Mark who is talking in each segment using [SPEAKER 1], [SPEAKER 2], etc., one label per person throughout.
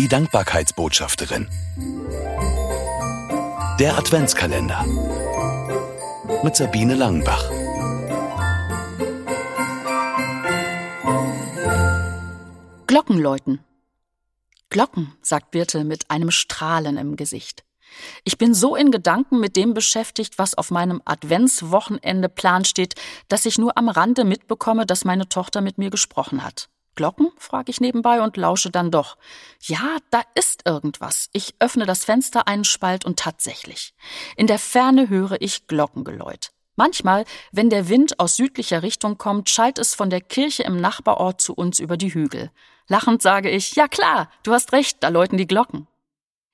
[SPEAKER 1] Die Dankbarkeitsbotschafterin. Der Adventskalender. Mit Sabine Langenbach.
[SPEAKER 2] Glockenläuten. Glocken, sagt Birte mit einem Strahlen im Gesicht. Ich bin so in Gedanken mit dem beschäftigt, was auf meinem Adventswochenende Plan steht, dass ich nur am Rande mitbekomme, dass meine Tochter mit mir gesprochen hat. Glocken? frage ich nebenbei und lausche dann doch. Ja, da ist irgendwas. Ich öffne das Fenster einen Spalt und tatsächlich. In der Ferne höre ich Glockengeläut. Manchmal, wenn der Wind aus südlicher Richtung kommt, schallt es von der Kirche im Nachbarort zu uns über die Hügel. Lachend sage ich, ja klar, du hast recht, da läuten die Glocken.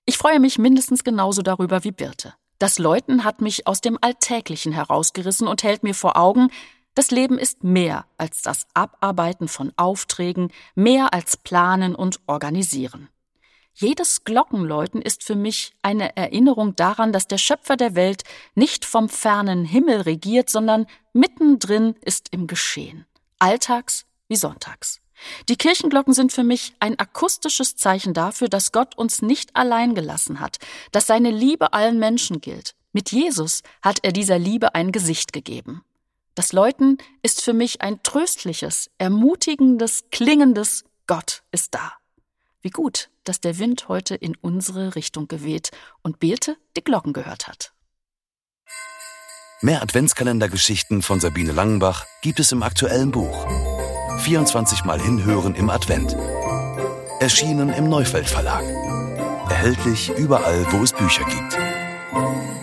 [SPEAKER 2] Ich freue mich mindestens genauso darüber wie Birte. Das Läuten hat mich aus dem Alltäglichen herausgerissen und hält mir vor Augen, das Leben ist mehr als das Abarbeiten von Aufträgen, mehr als Planen und Organisieren. Jedes Glockenläuten ist für mich eine Erinnerung daran, dass der Schöpfer der Welt nicht vom fernen Himmel regiert, sondern mittendrin ist im Geschehen, alltags wie sonntags. Die Kirchenglocken sind für mich ein akustisches Zeichen dafür, dass Gott uns nicht allein gelassen hat, dass seine Liebe allen Menschen gilt. Mit Jesus hat er dieser Liebe ein Gesicht gegeben. Das Läuten ist für mich ein tröstliches, ermutigendes, klingendes Gott ist da. Wie gut, dass der Wind heute in unsere Richtung geweht und Beete die Glocken gehört hat.
[SPEAKER 1] Mehr Adventskalendergeschichten von Sabine Langenbach gibt es im aktuellen Buch. 24 Mal hinhören im Advent. Erschienen im Neufeld Verlag. Erhältlich überall, wo es Bücher gibt.